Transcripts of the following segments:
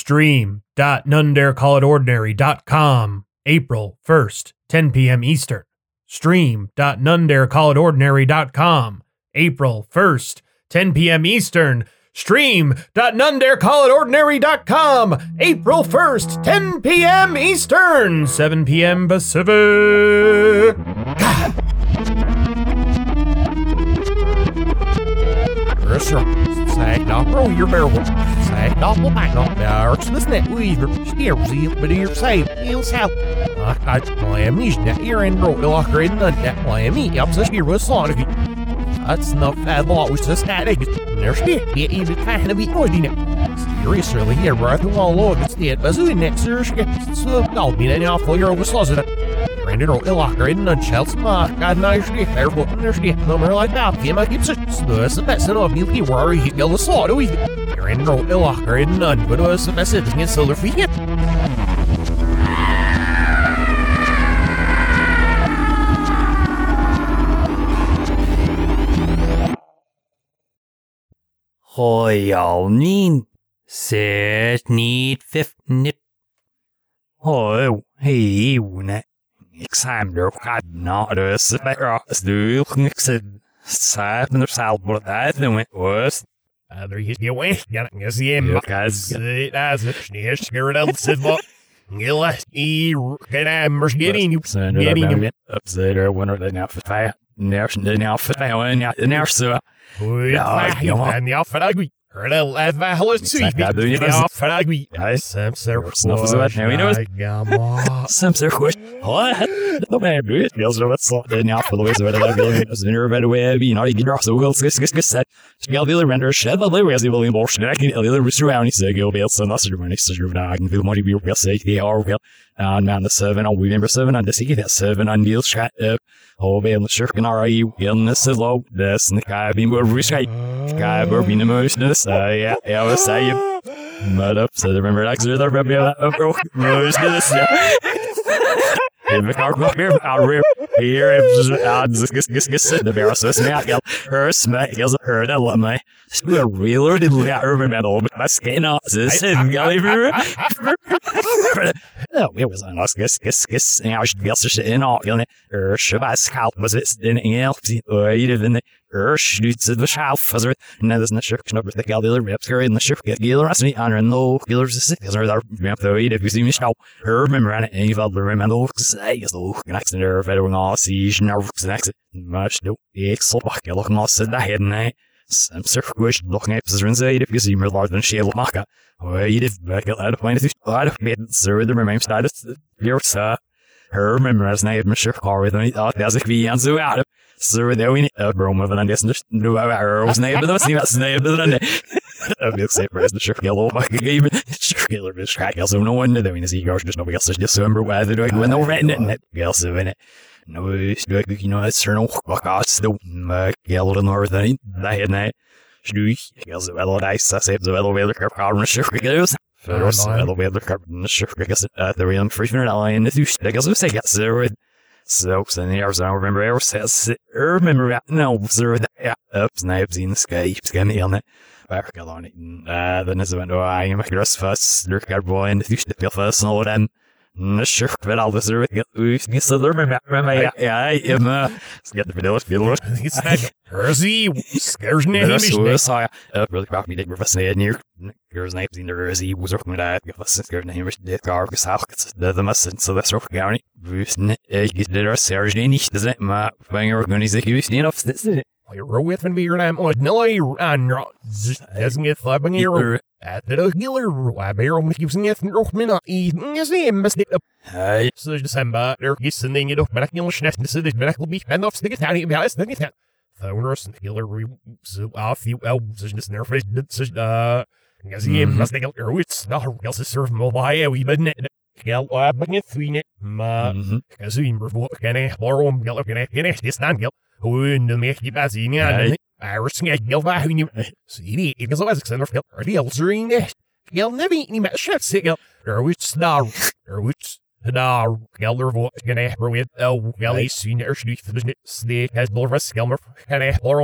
Stream.nonedarecallitordinary.com, April 1st, 10 p.m. Eastern. Stream.nonedarecallitordinary.com, April 1st, 10 p.m. Eastern. Stream.nonedarecallitordinary.com, April 1st, 10 p.m. Eastern, 7 p.m. Pacific. Sagt op, oh, bro, you're barrel. Sagt op, op, back op, daar. This net weaver. Steer, zie je, but you're safe. Heel south. I claim is net hier in rood locker in the net claim. He up the steer was slaughter. That's not bad was just static. There's steer. Yeah, even kind of be noisy now. Seriously, here, bro. The wall log is dead. But so next year, so I'll be now for your was lost. Brandon og lakker inn en kjelsmak av nærslig her på nærslig nummer like that vi må ikke støse beste av mil i var i hele svaret og Brandon og lakker inn en på det som er sittingen silver frihet Hojalnin. Set need fifth nip. Oh, hey, ne. Alexander Kadnadus, du nixed Satin of Salbert, that and went was. There you it, see him. Guys, It has a sneer, out the silver. Gilla, e, get am, getting you, getting you. upside or winner the now for fire. Now, now now, now, so. Ja, ja. en ja, fragui. Hörde lätt väl hållet syk. Ja, du är Ja, fragui. Guys, Sam ser Snuff is wet, now we know it. Gamma. Some sir quick. What? The man, dude. Feels so what's so then now for the ways of the level as the nerve away, you know, you get off the wheels, gus, gus, gus, set. Scale the other render, shed the liver as the William Bullshit. I can the other rooster around, he said, go, Bill, so that's the money, so you're not, I can feel money, be real safe, they are real. And man, the seven, oh, we remember seven on the sea, that seven on Neil's chat up. Oh, Bill, the shirking, are you, illness is low, this, and the guy being more risky. Guy, we're being emotionless, uh, yeah, yeah, I was saying. Mud up, so they're remember that, oh, bro, emotionless, yeah. In here, out here, here, it's just, just, just sitting there, so smack, her smack, yells at her, that let me. Still a real, did look at her, remember, but my skin off, this, and got No, it was guess, and I should guess, shit in all, you know, er, should I scalp, was it, in else, or even the, er, shoots the shelf, was it, and then there's no shirk, no, the gal, the other reps, carry in the shirk, get giller, as me, honor, no, gillers, the sick, as are there, ramp, though, if you see me shout, her, remember, and you've all the remember, say, as the next nerve, everyone all sees, nerves, next, much, no, it's so, I look, all said, I had, and Sam Sirkush, looking at position, say, if you see me larger than Sheila Maka, or you did back out of point, out of bed, sir, the remains status, your sir. Her remember as name, Mr. Car with me, thought there's a key and so out of. Sir, there we need a broom of an undistant new arrows name, but that's not name, but then. Of the same as the Shirk Yellow, my game, Shirk Yellow, Miss Crack, so no one knew that he goes just nobody else is December, whether doing when they're written it, and it else in it. No, it's like, you know, it's no, fuck, the yellow and north, and that, and that. Snu, jeg så vel og reise seg så vel og vel karpen sjøkkegus. For oss vel og vel karpen sjøkkegus at the real free for line the douche. Det så seg så with so so the hours I remember ever says remember no sir that up snipes in the sky skinny on it. Back on it. Uh then as went I am grass fast look at boy and the douche the first and all them. Sure, but I'll just get so there, remember, yeah, I'm, get the video, video, It's that scares me. Det sa jeg uh, really about me, they were fascinated near Girls names in Jersey was working with that. Us a name, det car, because how it's the must, so that's rock county. Bruce, ich det der Serge nicht, das ist mal, wenn ihr organisiert, you know, das ist Jag rör with en beer and I'm no and doesn't get flapping here. At the I it and rock me not eating is the must it up. Hej, Så December, den då, men jag kan snätt så det men jag blir fan of sticket här i bäst det här. Thoners and killer so off you el så just nervous uh Gas i must det er wits na gas serve mobile we but net. Gel uh but net ma i om gel kan jag kan jag det stand gel. Hur i bas i ni Nej. Iris ska gel va hur ni så det är så as center gel är det alltså in Gel nevi ni med chef sig gel. Er wits na er wits Na, gelder voor gene roet el geli sien er snuit voor de snee has res gelmer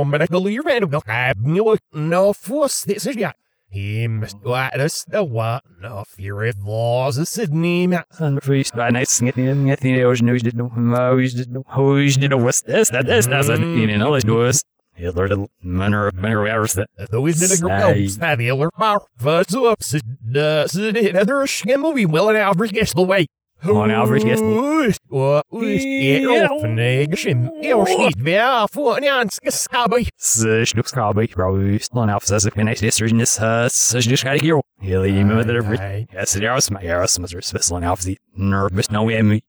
ben ik wel hier van wel heb nieuwe no fuss dit is ja He must let us the what no fear laws of Sydney. And first, I nice getting getting the ocean news did no who's did no who's did no what's this that this doesn't you know let's do this. Hitler the manner of manner hours that Though he's did a stab the other bar, fuzz up, uh, sit, another skim we will and average guess the way. On average, guess the- What is it? Yeah. Offenegation. Jag skit via få en anska skabby. Such no scrabby rose on alpha says if can I say surgeon is uh such just gotta hero. He'll even with it. Yes, it is my arrows was special enough the nervous no me.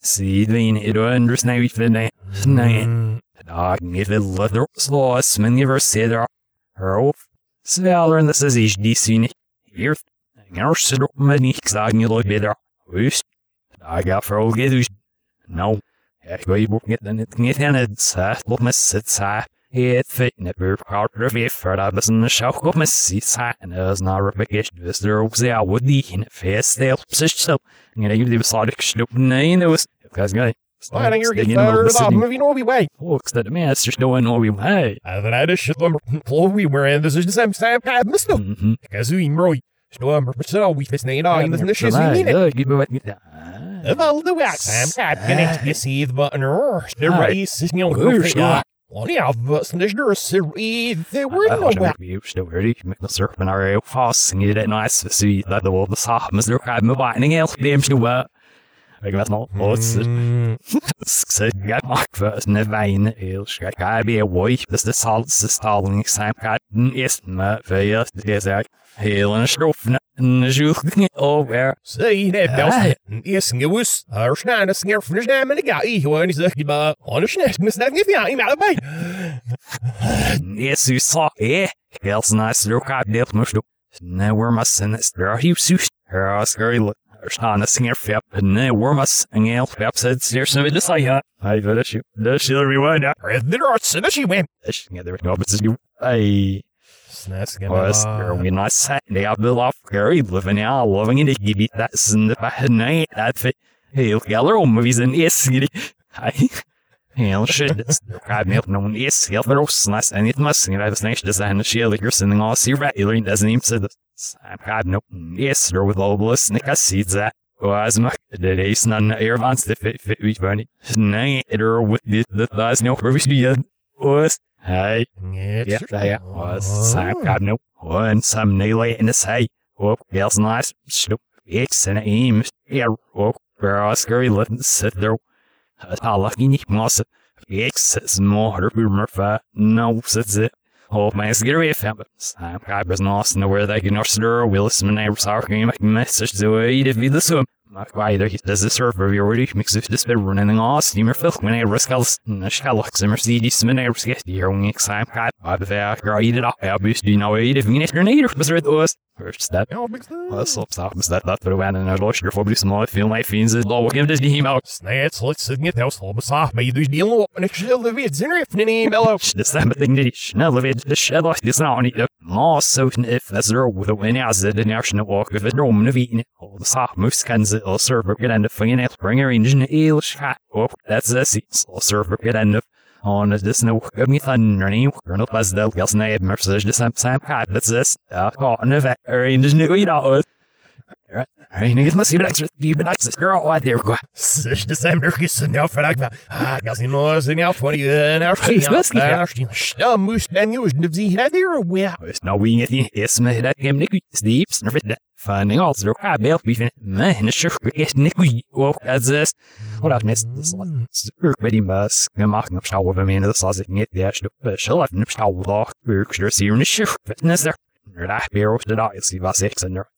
See the it unders now if the night. Night. Dag if the leather sloss men never say there. Her Sveller and this is each DC here. Gar sit up I got get No. Jag går ju bort den ett inget henne så låt mig sitta Helt fit never proud of it for that was in the show got my seat sat and it was not repetition this there? Oh, was I would the in face they position so you know you leave a sonic snoop nine it. Was guys guy Why don't you get fired off moving the way? folks that man it's just no one we way. Är det shit lumber flow we were in this is the same same kind of missile. Because we mroi. Slumber så vi finns nej dag in this shit in it. give me what you Well, the wax I'm cat can you see the button or the Ah. race is no Good good. shot. Well, yeah, but there's no series. There were no wax. you still ready make the surf and our fast and you didn't nice to see that the world the saw Mr. Crab me binding else them to work Jag vet inte, och så jag mak först när vägen är ska jag be a wife this the salt the stalling sam kat is ma för jag det är så hela strofen en jul over See that Aye. bells. Yes, it was. Our snap is scare for the jam and the guy who is the ba on the snap. Miss that if you ain't out of bay. Yes, you saw eh Gels nice little crab deal most Now we're my sin it's there you sus her scary look A singer fap and now we're my and el fap said there's some to say huh I bet it you does she rewind out Or there are so she went. yeah there no but it's you I Snaps again. was there we not sat they have built off Gary living out loving it give it that sin the bad night that fit hey look at our movies and yes I Hell shit, it's crab milk, no one is heel and it must, you know, this next design of shield, you're sending all see regular, and doesn't even say this. No, yes, there with all bliss, Nick, I see that. Was my the days none air vans the fit fit we funny. Or with the the last no to was. Hey, yeah, yeah, was no one some nail in the say. Oh, girls nice, snoop, it's an aim, yeah, oh, where Oscar let sit there. Alla inte måste X smarter murfa no sits it Oh man ska det fem Sam Kabers nås where they can order Willis men är så kan message så är det vid så Mark Weider he does the server vi already mix it this bit running off steamer fill when I risk all na shallock simmer Mercedes men är ska det här ung Sam Kab Bob the girl it up jag bus du know it if you need need but there was first step Oh, big Well, slops off, is that that for the van and I lost your phobia small feel my fiends is low give this game out. Snaps, let's sit in the house, all beside me. There's dealing with an extra livid zinner if any mellow. Det stämmer ting det är levet det skälla det snart inte må så if that's the with the when as the national walk of the drum the vin all the soft moves can the all server get end of thing it bring your engine ill shot oh that's the seats all server get end of on this no give me thunder any colonel the gas na mercedes the same same cat that's this uh on the or engine you know Right, right, niggas must see the extra, you been access, girl, what there, go. December kissen ja för jag ah gas ni nås ni av för ju när Precis, vad ska jag- Stam mus den ju det vi hade ju we There's no wing at the esme that game Nick Steeps nerf that finding the crab bell beef man the sure get Nick well as this what I've missed this like ready bus gemacht auf schau wenn mir das also nicht der Stück schau auf nicht schau doch wir sie in the fitness there da beer of the diet see was six and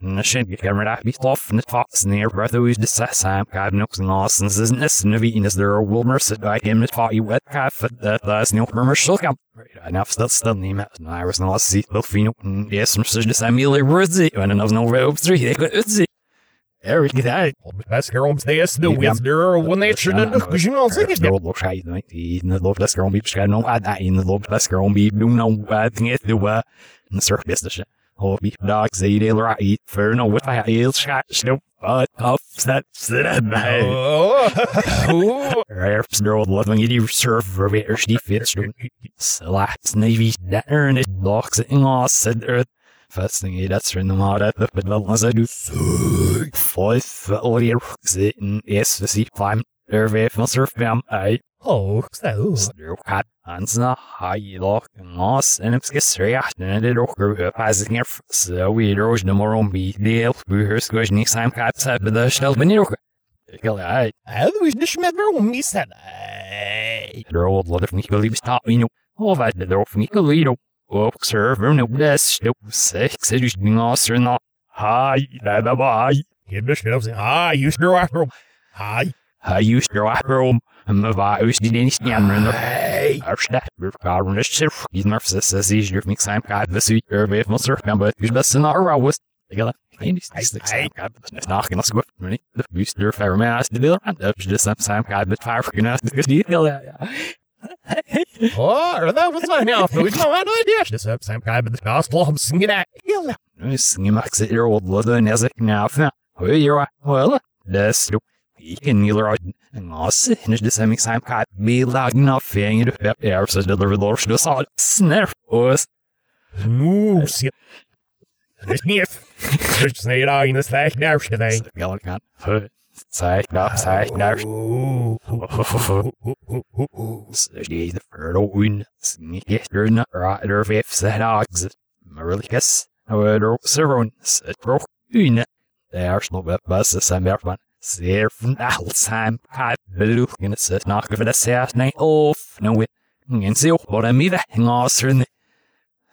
så det var jag ser bara så stilsness så det är så för stilen nu när sen kan man där bli off när fast ner brother who's the sam god knows and lost and isn't this and vi is there mercy I him to you wet half that that's no commercial come right enough still still name. It I was not see the fino mm, yes some such the Samuel Rizzi and I no rope three they could see Eric that Best girl stays the there when they should have because you know think it Det uh, låter skeit, nej. I den låter läskare om vi ska nog att i den låter läskare om vi nu nog att det det var en surf business. Hobby dogs eat right for no with my heels shot snoop but cuffs that sit at my Oh. Raps no loving you serve for better Steve fits Slats navy that earn it blocks it in all said earth First thing that's in the mod at the middle as I do Fourth all your sitting is the sea climb Survey from surf bam I Oh, so. Kat Hansna Hailok Nos en skisreacht en det rocker as nger så vi roj no more on be del buhers gosh ni sam kat sa be the stel ben rocker. Ik al ai How was the schmedder om me said? Hey. der old lot of you know all that the rock Nico Lido. Op server no best it is being oster na. Hi da da bye. You missed it. I was like, ah, you screw after him. Hi. I used to rock room and the virus did any stammer Hey. Erste, wir fahren nicht schiff. Die Nervs ist ich durch mich sein gerade bis ich irgendwie muss er aber ich bist in der raus. Egal. Hey, die ist nicht nach genau so gut. Wenn ich der Booster für mehr als die Bilder und das ist das sein gerade mit Fire genau das die ja. Oh, that was my now. We know idea. This up same guy, but the gospel I'm singing that. Yeah. Is ni max old blood and as it now. Well, you're well. Das du nie lor en as hinnes det same time kat be lag enough thing to pep air så det lor lor så så snarf os Ooh, shit. This sniff. Just need all in the slash now, should I? Gallican. Zij, nou, zij, nou, Ooh. die de verdoen. Gisteren er vijf zedags. Marilicus. Er servon. Het broek. Une. Daar slop het bus zijn weer van. Zeer van Alzheim. Kaat bedoel. In het zet nog even de zes. Nee, of. No wit. En zo. Wat een middag. Ngos er.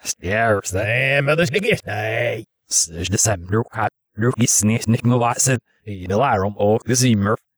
Stairs. Damn, mother's biggest. Hey. Sej de sem nu kat nu is niet niet meer wat ze in de larum ook de zimmer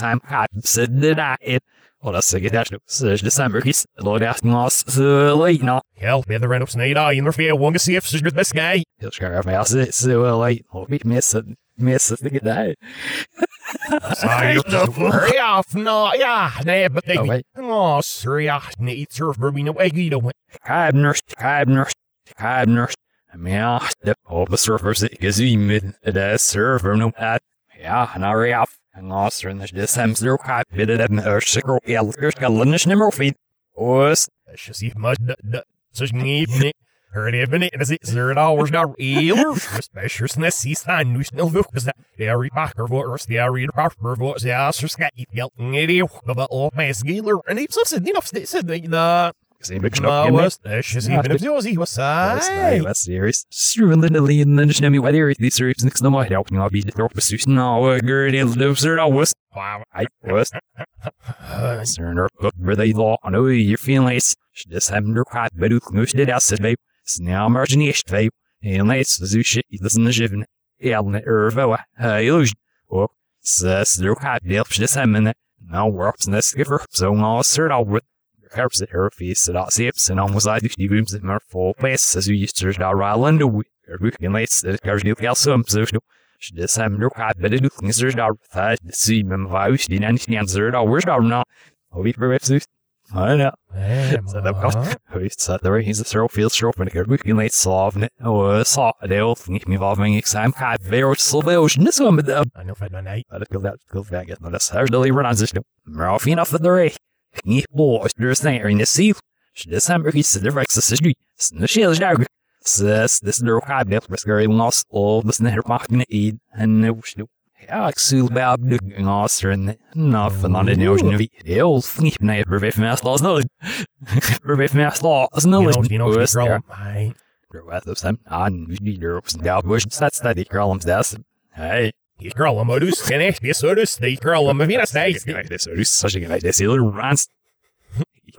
hem gaat zitten daar in. Oh, dat zeg ik daar nog. Zes december is. Lord echt nos leuk nou. Hell, the rent of snake eye in the field. One see if she's the best guy. Heel scherp, maar als het zo leuk. Hoop ik mis het. Mis het. Ik daar. Sorry, hurry off. No, yeah, nee, but they. Oh. Oh, sorry, ah, nee, surf, baby, no way, you don't. Kabners, kabners, kabners. Ja, de op de server zit gezien met de server noemt het. Ja, nou ja. Feed. Oos. That's just if much, such need. Hurry, even it is it zero dollars now. Eeler, special sness, see sign, nu snel is that Harry Packer voice, the Harry Packer voice, the Scott, you yell, idiot, the old man Skeeler, and he's you know, said the, the, Same big no, in was, that's just Ja, even if it was, he was, hey. That's serious. Struwen de leden en de snemme weather die serieus niks nog maar helpen nou bij de dorp bestuurd nou gerd in de al was. I was. Cern up where they law on you're feeling it's just having your cat but you know shit else babe. Snel margin is babe. En lees zo shit dat is een geven. Ja, ne ervo. Hey, illusion. Says your cat helps just having Nou works nest giver so all cert al with helps it her face it all sips and almost like die rooms that are full place as you used to da Ryland we we can let's the cars new calcium so she just have no cat but it looks er da that see mem virus die nan niet answer da where's da now oh we per website I know. Så det var høyst så det var hans så feels så men det vi kan let's solve it. Og så det er også ikke min valgning exam cat very so vel så så med det I know if I. Ja, det skulle det skulle jeg get når det er det lever han så men fina for det Ni boys there's there in the sea December he said the Rex is street the shield dog says this the high bit was very lost all the snare marking eat and no shit Ja, ik zie bij op de gaster en nou van aan de ocean wie heel flink nee probeer me als los nooit probeer me als los You nooit know, you know, she's girl, I, er was of some aan wie die er op zijn gal bush dat staat die girl om das hey so deuce, the girl, I'm a Venus, nice. This is such a guy. This is rans.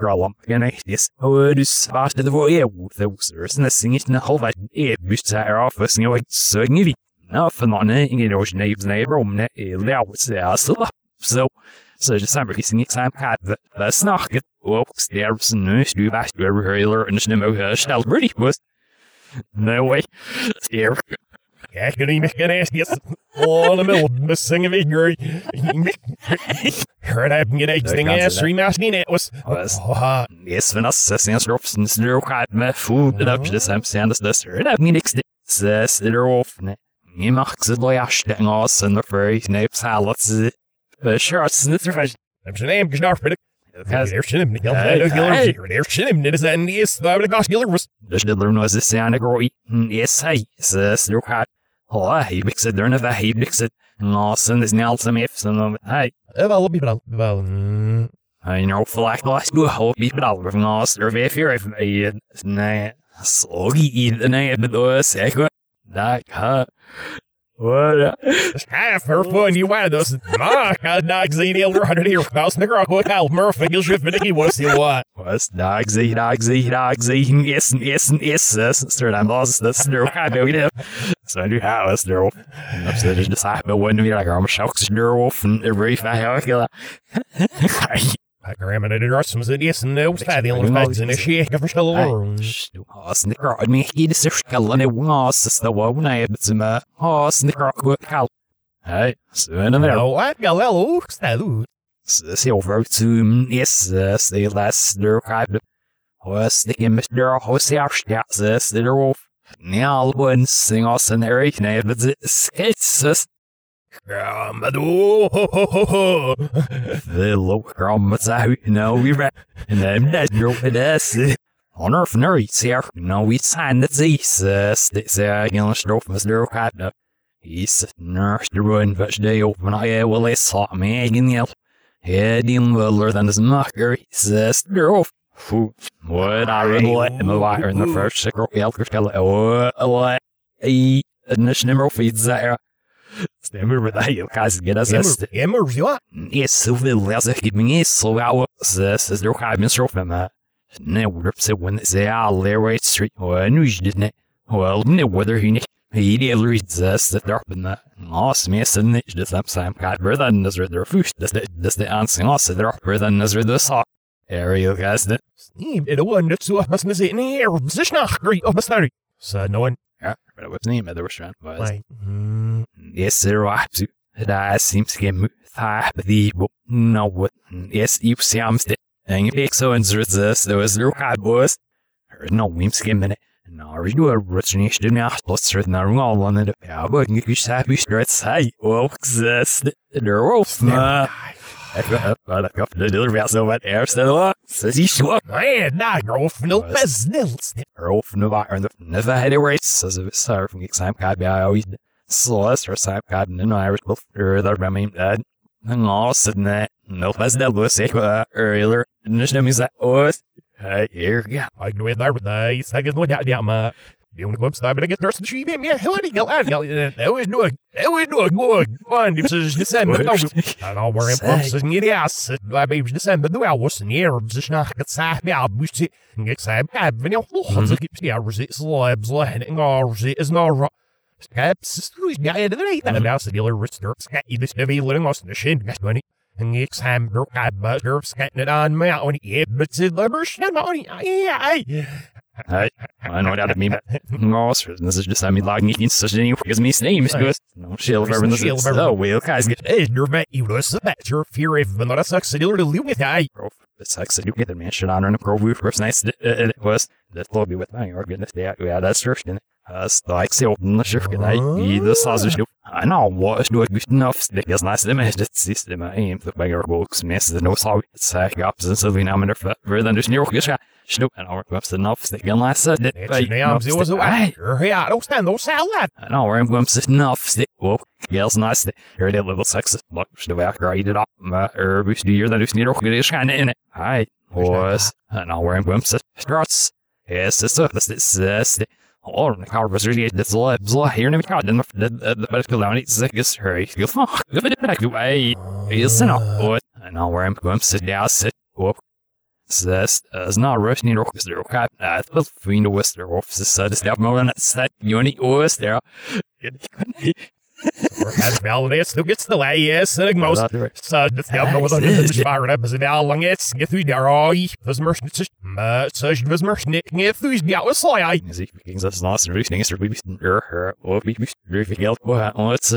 scroll Gan yes, oh, du svarte det var jeg, det var nesten ikke en halv jeg bytte her av, for jeg var så vi. Nå, for noen er ingen år siden jeg var romne i lavelse av så så så det samme hvis jeg ikke har det snakket, og det er sånn, du vet, du er høyler, og det er noe stelt, pretty was. No way. Here. Jeg kan ikke mekke det, yes. All the middle, missing a vigor. Heard I've been getting thing ass three mouse in it was. Was. Oh, Yes, when us sens ropsen snur khat med food up to the same sand as this. Det er min next says det er ofne. Ni maks det lo yashte ngos and the furry snapes halats. The shorts and the fresh. I'm saying I'm just not pretty. Has- There's shim, Nick. Hey, hey. There's shim, it is an is the gospel was. Dus de learn was the sound of groi. Yes, hey, says snur khat. Oh, he mixed it there the he mixed it. Ngos and this nail some ifs and hey. Op je wel. Wel. mm, I know for like last nu hoop ik met al van ons er weer weer even een nee sorry nee met ons zeg maar dat ha wat Half her fun, you wanted those. Ma, God, not Zany over 100 years. Mouse, Nick Rock, what hell, Murphy, you'll shift, but he was still what? was dag zie dag zie dag zie yes yes yes yes. Sir dan was dat snur kan doen het so nu how is there up so there's just I but when we like I'm shocks snur off and every five I her some said yes and no, the only bags in a shake of still alone. Snicker, me hid sig skallen i was the one I had some uh snicker quick help. Hey, so in there. No, I got well, salute. Silver to yes, the last der kind was the Mr. Hosier this the wolf. Now one sing us an name, but it's it's the grommas out, know, we ran, and then that it us. On earth, nerds here, no, we signed the Zeus, uh, sticks there, you know, stroke, Mr. Kind He's nurse the run, but they open, I will, they saw me, again, yell. Hedin Muller than his knocker, he says, off. What I really let him wire in the first sickle, Elker Skella, oh, what a initial number feeds there. Stämmer med dig, kanske get us Emmer, Emmer, ja. Yes, så vill jag säga att min är så jag så så då kan jag slå för mig. Nej, vad så when they say all there right street. Och nu är det nej. Well, no whether he he did reads us that they're up in the awesome yes and it's just up some got brother and this the fish this the this the answering also they're brother and this the saw area guys that Sneem, var inte så att man skulle se ner, så snart, grej, och snart. Så no one, yeah but what's the name of the restaurant was like, mm, yes there are to that seems to get the no what yes you seems that and pick so and resist there was no hard boys no weems skimming it No, we do a restaurant do not plus certain are all on it. Yeah, but you? Can have straight say, well, exist. They're. Nah. I got a couple of other so what air still says he sure. man, nah, girl, no business. Rolf Navar the had a race as a sir from Exam Card. I always saw us or Sam Card and Irish before the Remy dad. And all sitting there. No, that's that was sick earlier. And this name is that was. Hey, here, yeah. I know it there with the down my. The only website I'm gonna get nurse and she made me a hell of a go out. That was no, that was no good. One, this is December. No, I don't worry. I'm saying it is. I mean, December. The hour was near. Just not get sad. Yeah, we see. Get sad. Yeah, when you're oh, so keep yeah, resist slabs, like, or resist is not right. Caps, yeah, yeah, the night that about the dealer rister, scat you this heavy living lost in the shin, got money. And it's ham, broke, I butter, scatting it on my own, yeah, but it's a lumber, shit, money, yeah, I know that I mean. No, sir, this is just I mean logging in such an because me name is good. No shield over this. is so oh, well guys get Hey, you're back, you know, so that your fear of another sucks, a dealer to live with, I. bro. It's like so you get the man shit on and pro roof first nice it, it was. That lobby with my or goodness yeah yeah that's true and uh, us like so the shift can I be the sausage I know what is doing good enough stick is nice them is just system I aim the bigger books mess the no sorry it's like opposite so we now under further than just near good Snoop and our webs enough stick and last said it It's names, it was a way. Yeah, I don't stand no salad. I know where I'm going to enough stick well girls nice here they little sexist look the back right it up uh, or we do the news near good is kind of in it. Hi boys. I know where I'm going to struts yes it's a this is this Oh, the car was really this lives like here in the car. Then the the medical down it's sick is hurry. You fuck. Give it back away. Is not what. I know where I'm going to sit down. Sit. Whoop. Zes, is not rushing ook is ook uit. Het was vrienden was of ze zeiden stel maar aan het set jullie oors daar. As wel is, nu gets the way, yes, and most. Så det skal nå da det svarer på det lang et skit vi der oi. Das merch nit ma så was merch nit nit du ja was så jeg. Is ik ging das last rushing is er we er her or we we we geld på on it's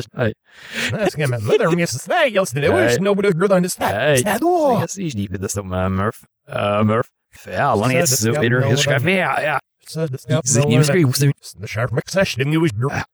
Das skal man mother mig så svag jeg det was nobody good on this Hey. that. då. Yes, is die dit som Murph. Uh Murph. Ja, lang het zo weer geschreven. Ja, ja. Så det skal Zeg niet misschien hoe The sharp succession you was Mother for needs it så det ska nå den att ah jag ska så Mm. Oj, vi syns in i och så was det sen är fit ma vi fit uh och ja snuff the Så det stämmer med den. Så det är som jag just samlar upp för att masen ni och så det stämmer med den. Mas ni och nebel nej beväg. Jag kan ju säga Ja, maar eerst hoeft nu en ook bij. så bäst gem sticks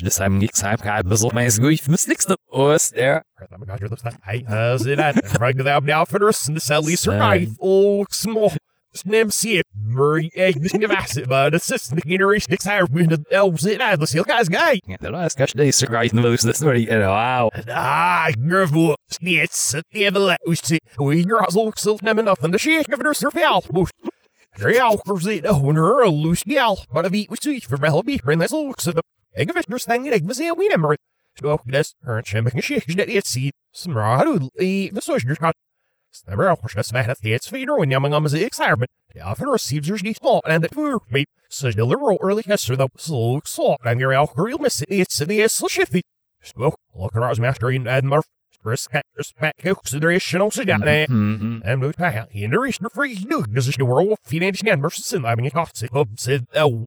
just I'm geek time guy bizzle mas good for sticks the us there. Oh my god, you're the Hey, uh, zit dat? Right without now for the rest of the cell, Lisa right. Oh, small. Snem see Murray egg this new asset, but it's just the generation higher with the elves in. The seal guy's guy. The last gosh day so in the most this story. You know, wow. Ah, nervo. It's a devil. We girls look so nem enough and the shake of her surface. Real it oh, her a loose gal, but a beat we see for Melby, and this looks at the egg of there's thing egg was a wee number. So, this, her and shake, that it's see, some raw, the soldier's got. Stemmer auch schon das Weihnacht jetzt wieder und jammern am sie excitement. Ja, für receives er nicht small and it for me. So the little early history though so so and out real miss it it's the so shifty. So look at our master in Admar. Respect, respect, consideration, got that. Mm-hmm. En moet hij in de rest nog vrij genoeg. Dus is de world financiën en mersen. I mean, ik had zich op zit. Oh.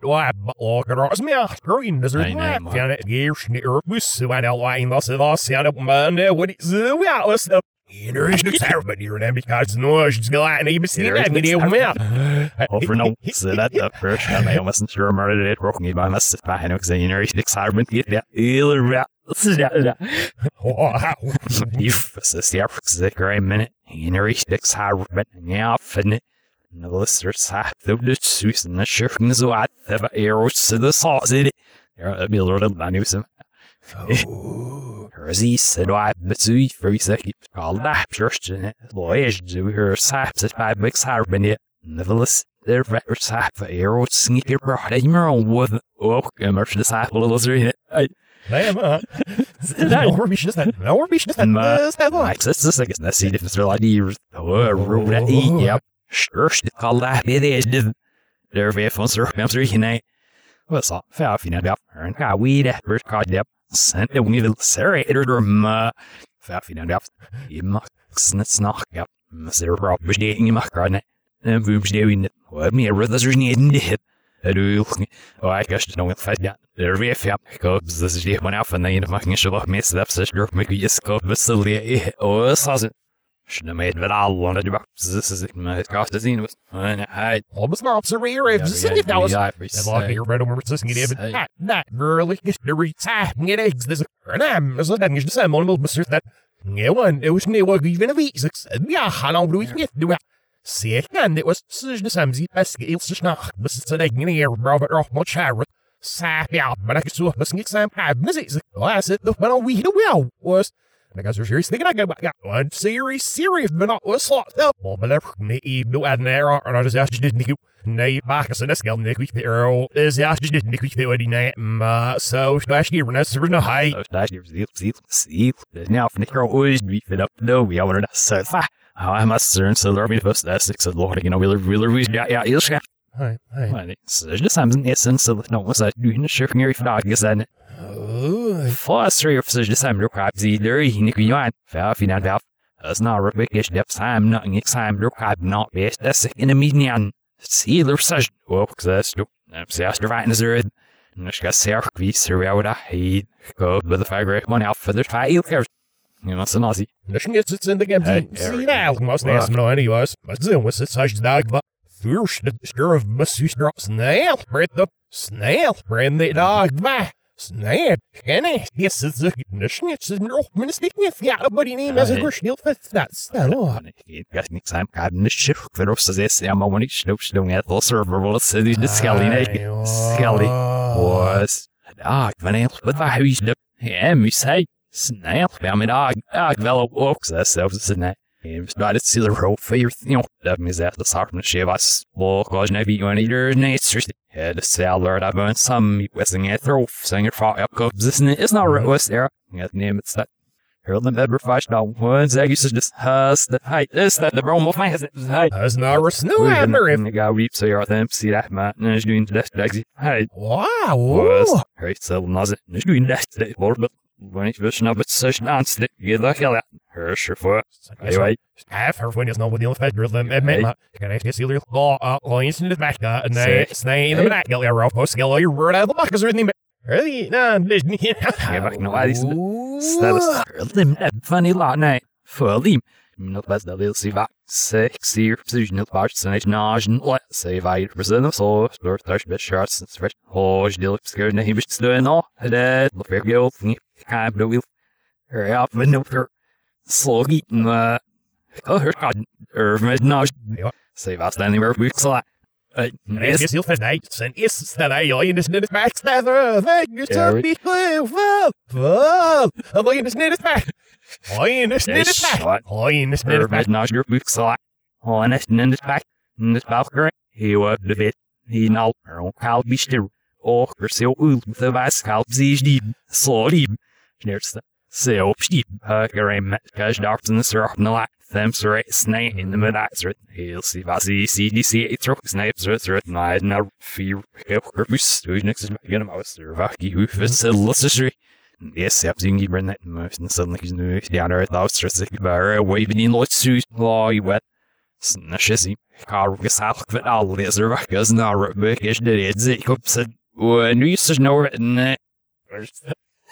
Doa, look at us, me. Green, dus er I know, is man. Ja, het geers niet er bus. En al wijn was het was. Ja, op man. Wat is zo? Ja, was het. Er daar, maar because no, she's gelaten. Je bent niet Er is met niks die daar. man. Over no, so that. The first time I almost sure murdered it, broken me by my sister, I know, because I excitement, get that, ill, If assist the Africa great minute, it's excitement, yeah, finit. The listeners have the Swiss and the shirking is what the arrows to the sauce in it. There, a be a little, I knew some. Hersey said, I bet you for a second, called that church in it. Boys do her saps at five weeks hard in it. Nevertheless, their records have the arrows sneaky brought in your own with. Oh, immersion disciple of the in it. I, Nej, men. Nej, hvor mye det er. Hvor mye det er. Men- Det er det. Like, this is like it's necessary if it's like you roll that eat, yep. Sure, shit, call that it is. There be fun, sir. I'm sorry, you know. What's up? Fell, you know, about and got weed at first card, yep. Sent it when you sorry, it or ma. Fell, you know, about you muck, snits knock, yep. Mr. Rob was dating you muck, right? And boobs doing it. What me, a brother's needing it. I do. Oh, I guess no one fight that. There be a fap. Cubs, this is the one out, and then you fucking should have missed that such group. Make you scope, but still, yeah. Oh, this hasn't. Should have made it all one of the boxes. This is it. Cost is in with. And I. Albus Mobster weer even zitten. Dat was Det var hier bij de morgen niet even. Ja, dat really is. Niet eens dus naam. Dus dat is de samen moet bestuur dat. Nee, want het was wat even een week. Ja, hallo doe ik niet. Doe Zeg dan, dit was dus de samen ziet best iets snag. Dus het is niet hier, Robert Rock much higher. Sa ja, maar ik zo best niet samen hebben. Dus is het. Was het nog wel wie de wel was. Ik was er serieus thinking I go back. Ja, one series, serious, but not was slot. Oh, maar dat nee, doe aan er. En dat is echt niet goed. Nee, back as this gal Nick Earl is ja just Nick Theory night uh so splash here when that's no high that's your seal, seal, seal. Now, from the girl always beef it up. No, we are not so far. I must learn so learn me first. That's six Lord, you know, we'll really, yeah, yeah, you'll scrap. Hi hi So there's just something in essence, so no, what's that doing the shirt near for dog? Guess that. Oh Foster of such time to crab see there, he nick you on. Valve, you valve. That's not a depth time, nothing exam to crab, not best. That's in a median. See, there's such. Well, because that's true. I'm after fighting is there. And it's got Sarah Kvis, or I would hate. Go, but the fire great one out for the fight, you care. You know, it's an Aussie. Nation gets it's in the game Hey, see now most nice no anyways but then was it such dog but first the stir of Mrs. Drop snail bread the snail the dog bah Snap, kenne, yes, it's a schnitz, and no, minister, ja, but in him as a grishil, that's the law. Ik ga niks aan kan de shit voor ons is ja maar wanneer snoep snoep het wel server wel se die de skelly skelly was ik ben heel wat waar huis de ja mi zei snel ja met ah ah wel op ook ze zelf ze nee James not het see the rope for your you know that means that the soccer man she was well cause maybe you want either nature. Yeah the sailor that been some wessing it throw singer for up go this is not right was there yeah name it's that. Hurl them ever flash down one zeg is just has the height. This that the bromo my has the height? As na snow hammer if the guy reaps so you're them see that man. Is doing that exit height wow. Was right so it is doing that Lord but when it's vision of it such nonsense get the hell out her sure for Half her when it's not with the federal them and me can I see your law lines in the back. Uh and they snay in the back. Get your post skill your word out the back is in the Really? No, Disney. Yeah, back no why Ställs lim funny lot nej för lim Något bäst där vill se va sexy precision ett vart sen ett nagen och se vad present så står tärs bit shots and det looks good. Nej bist du nå det look very good thing kan bli vill hurry up men no för slog eaten her god med nagen se vad stanning where we saw Yes, yes, you'll first night. Sen is that I. Oh. Oh, er and this back in he was the bit he now kal bistir och så ul med the vas kal zis di så di nerst så uppsti höger med in the syrup and the them sir snake in the mid answer he'll see vas i cdc it truck snipes so it's written i now fear purpose do next is again about sir vaki who facility Yes, jag synger i brennet med suddenly he's new down there thought stressing bara waving in lots suit law you wet snashisi car gesalk vet all this er vakas rubik is det it. Zik upp said when you said no written Yes,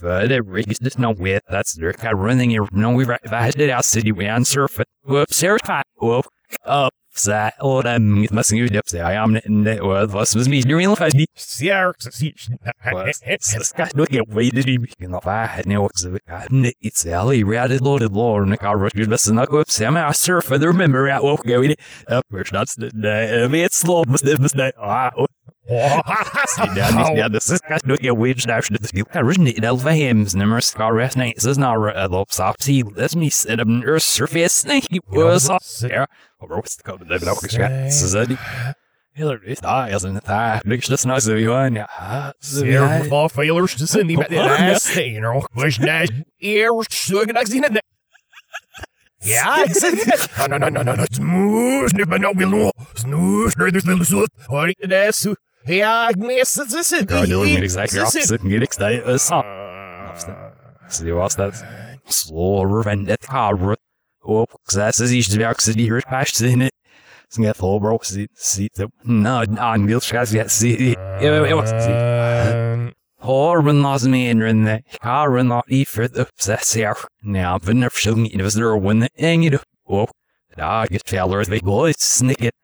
det rigs det no with that's the kind running here no we I did out city we answer for whoops here fat whoop up. Så det måste ju det säga jag am det var vad som är doing för det Sierra, ska då get waited i kan av här nu också it's alley rated loaded lore and car rush good best not go up Sam I surf for the remember. At walk go it up where's not the it's slow must det ah Ja, das ist ganz nur ihr Wage da schon das Spiel. Originally in Elva Hams, nummer Scar Rest Night, das ist noch a lob stop see. Let's me sit up near surface snake was there. Over what's the code of the. Hiller ist da, er sind da. Blickst das noch so ja. Sierra, fall failures to send him at the ass, you know. Was nice. Ear, sugar, seen it. Ja, no, no, no, no, no, smooth, ben nou weer lo, smooth, nu dus little soort, hoor ik de su, ja, ik het, is het, Ja, det var exactly opposite. Get det är så. Så det var så slår vendet kar och så så är det verkligen så det är fast in it. Så jag får bro så så det no on vill ska jag se. Jag jag måste Horven las me in in the car and not e for the obsess here. Now, but never showing it was there when the hang it. Oh, I get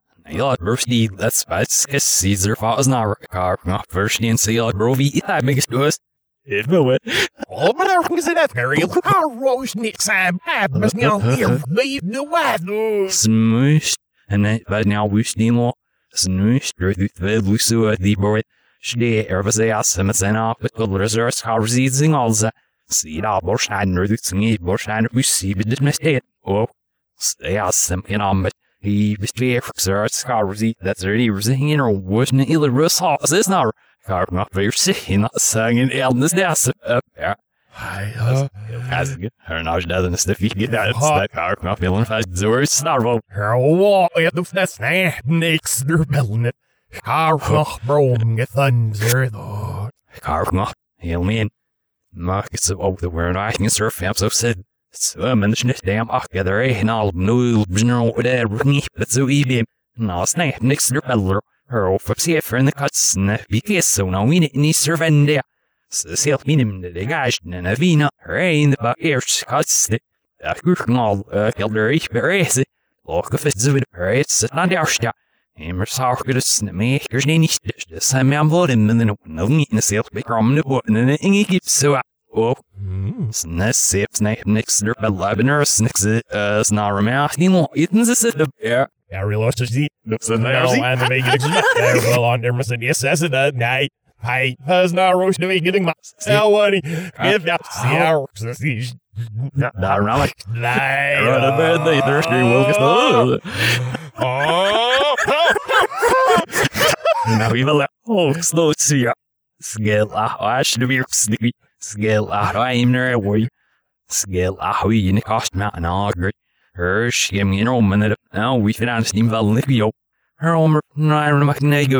it. But get doing it. Do still cover this. See why I anyway. Stel maar de lucht niet uit, maar. Was, die was, die was voor iets, Thaj, skissne. Och in the fact the wolf af. Slå det av en nickel her off. Sender bus here. Is it was. Whoosh. Snady was it. No. Vi shall not get for my med the overlaw and he was. Ja, Rusty, that's was Caesar was not car. Not first in see like Rovi. I make it was. It will it. Oh, maar daar is het even. Haar roos niks aan. Maar snel hier. Leave the weather. Smooshed. And then, but now we steam all. Smooshed. Ruth, the Lusu, the boy. Shde, er was a awesome as an op with good reserves, how seizing all the. See, da, Borstein, Ruth, me, Borstein, we see, but this mistake. Oh, stay awesome, you know, but. He was fair for reserves, how that's already resing or wasn't it, the Russ House is not. Car not very sick, not singing illness, that's up there. Hej, uh, As her nage doesn't stiff, you get that, it's that car not feeling fast, Zor snarl. Hva er det for snæ der bellene? Har noch brom thunder da. Car not, he'll mean. Markets of all the word I can surf, I'm so said. Swim in the snit damn together, eh, and all no general with that ring, but so even. No snap, next to peddler. Her off of safer in the cuts, and because so now we need any servant there. Så selv minimum det gasten av vina, rein på erskaste. Jeg kunne all kjelder ikke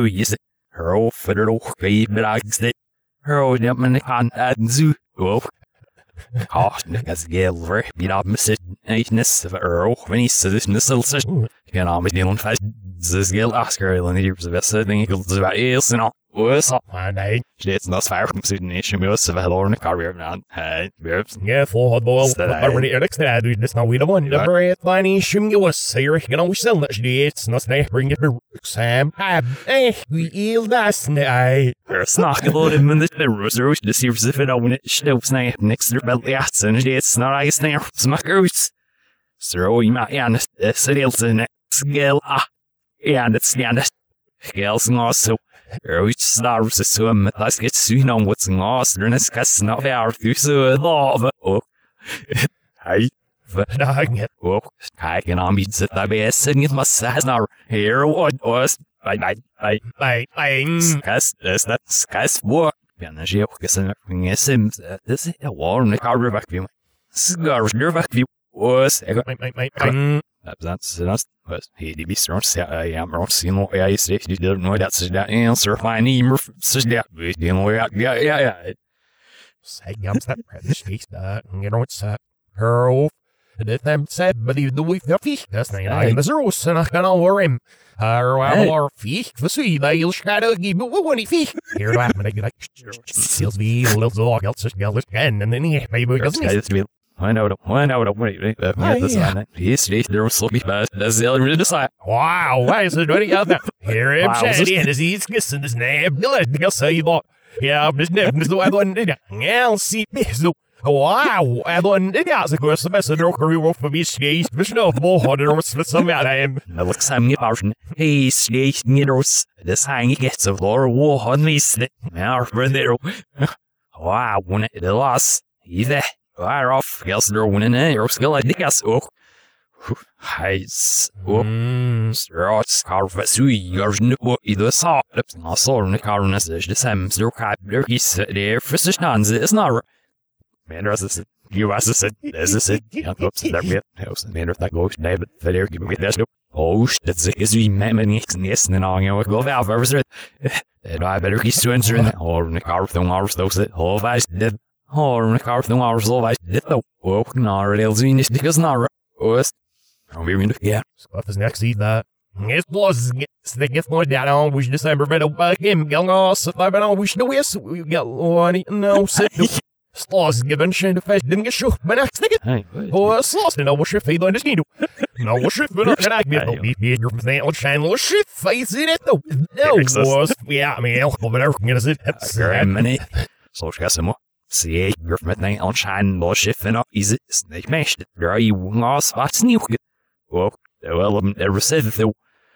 berese. Låka fetze vid berese na dersta. Immer saker det snämmer ni inte det samme am våren men den någon inte ser på kramne på den ingen gips så. Och snä sep snä nixer på labener snix eh snarare med att ni inte så det är. Jeg realiserer ikke det. Så nå det meg liksom. Det vel an der, men jeg ser det. Nei. Hei, høres nå rost det ikke ding. Ja, what? If jeg ser så sier Där ramar. Nei. Ja, det är det där ska ju våga Now we will slow see Skill I should be sneaky. Skill I am there way. Skill we in the cost mountain agree. Her skim in Roman that now we fit on steam valio. Her omer nine mak nego is it. Her old footed old baby dogs that. Her old up in the con at zoo. Oh. Cost as skill for beat up Mr. Niceness of Earl when he says missile session. Kan ha med dealen fast. Skill Oscar eller ni så vessa den gick så var är så nå. Och så Nei. det är något svårt med sin nation med så väl ordna karriär men hej verbs. Yeah, full hot boil. Så det er- Bare det er det det du det nå vi det var det bare et tiny shim you was ser jeg kan også selge det det er not bring it Sam. Eh, vi il das nei. Her snack a lot men det är så roligt det ser så för då när det snä next to belt ja så det är snarare jag snä smackar ut. Så i mig igen så det är så skill ah. Ja, det snänder. Skills också. Rich stars så som att ska syna om what's lost och det ska snabbt vara du så lov och hej Nei. och jag kan anvisa så där blir sen inte massa här here what was bye bye bye Nei, nei. skas det det skas vad jag när jag ska sen ingen sim det är jag var när jag var back vi Scar der back vi was jag Nei, nei, nei, nei. That's that's was he did be strong så jag är mer sin och jag är det det nog det så där answer fine mer så där vi det nog ja ja ja ja Say, I'm that British face that. You know, it's that. Her Det them said, but he the week the fish. That's not I was roast and I can over him. Her our fish, the sea, they'll shadow give me one fish. Here, I'm gonna get like, seals be a little dog, else yell again, and then he maybe doesn't Ska det bli Why no, why no, wait, wait, uh, Ah, this ja. line. He's there was sloppy bad. That's the other to decide. Wow, why is it running out there? Here Wow, said this- in as he's kissing his name. You'll say that. Yeah, this name is the one in I'll see this. Wow, I don't think that's a best of the career for me skis, but no more harder or some of him. Now look, Sam, you person. Hey, snake, needles. This hang gets of Laura War on me. Now, brother. Wow, when it loss. Either. Fire off. Guess they're winning it. Or skill, I guess. Oh. Heiss. Oh. Strats karve sui gjørsne på i det sårne karvene største semster og kabler gisse det er forståelse snarere. Men det er så Jo, as I said, as I said, ja, oops, där vet jag. Och menar att det går nej, men för det gick det så. Oh, det är så vi med men inte nästan gång och gå väl för så. Det är better kiss to answer in. Or the car thing hours those that all vice did. Or the car thing hours all vice did. Oh, no, rails in this because not. I'll be in yeah. Scuff is next seat that. It was the gift more down on which December back him going on so I bet on wish the yes we got one no sit Slås given shin the face didn't get shook, but oh, I think it. Oh, slås no more shit feed on this needle. No more shit, but I get no beef beer from that old shine little shit face in it though. No this. was yeah, I mean, alcohol, but everything is it. Grimmen Så skal jeg se må. Se, gurfmetning on shine må skiffen opp i sitt snake mest. Dra i unga svart snuke. Og det var dem der receive though.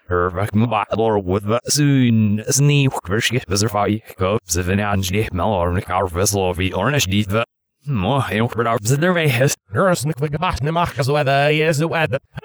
Her vak med bare with the soon snuke for skip as fai. Go seven ange mel or the car vessel of the orange dit the. Må jeg jo for der der vei hest. Nurse Nick like a bass in the marcus weather, yes, the weather. Hurry, we're not so as well, so the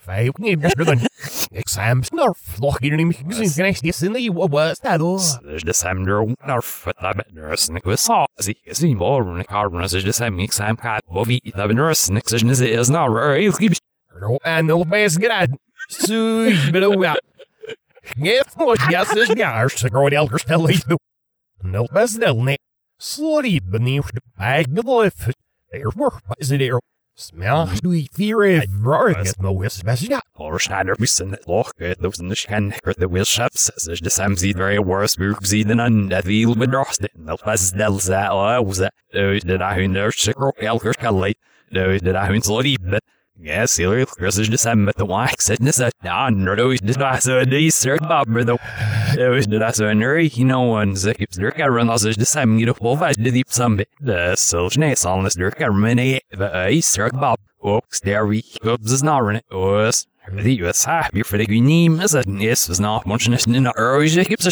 Said the cups the starcy was. Hey, you, hey, you, I was next in this. How would it? Next time, bro, our, our fry. hey, we need better than exam snarf, locking him, can I see in the was that all? There's the same girl, our foot, I bet nurse, Nick was saw. See, is he more in a car, runs the same exam cat, Bobby, the nurse, Nick says it is not right. No, and no base get out. So, you better out. Get what yes, this guy, so go the elders tell you. No best del ne. Slutty beneath the bag of life. There were, is it here? Smell, do you fear it? Roar, get no west best got. Or Schneider wissen het loch uit those in the scan the wheel shops says the same seed very worse book seed and that wheel with rost no pas del za or was that did I hun der sicker elker skally did I hun slotty but Yes, is the same, but the wax said this at down, or those did I so bob, though. Those did I so nurry, you know, and Zikips Dirk, I run those the same, you know, well, I did deep some bit. The Silchnace on this Dirk, I run the ice third bob. Oops, there we go, is not running. Was. The US happy for the green is it? Yes, was not much in the early Zikips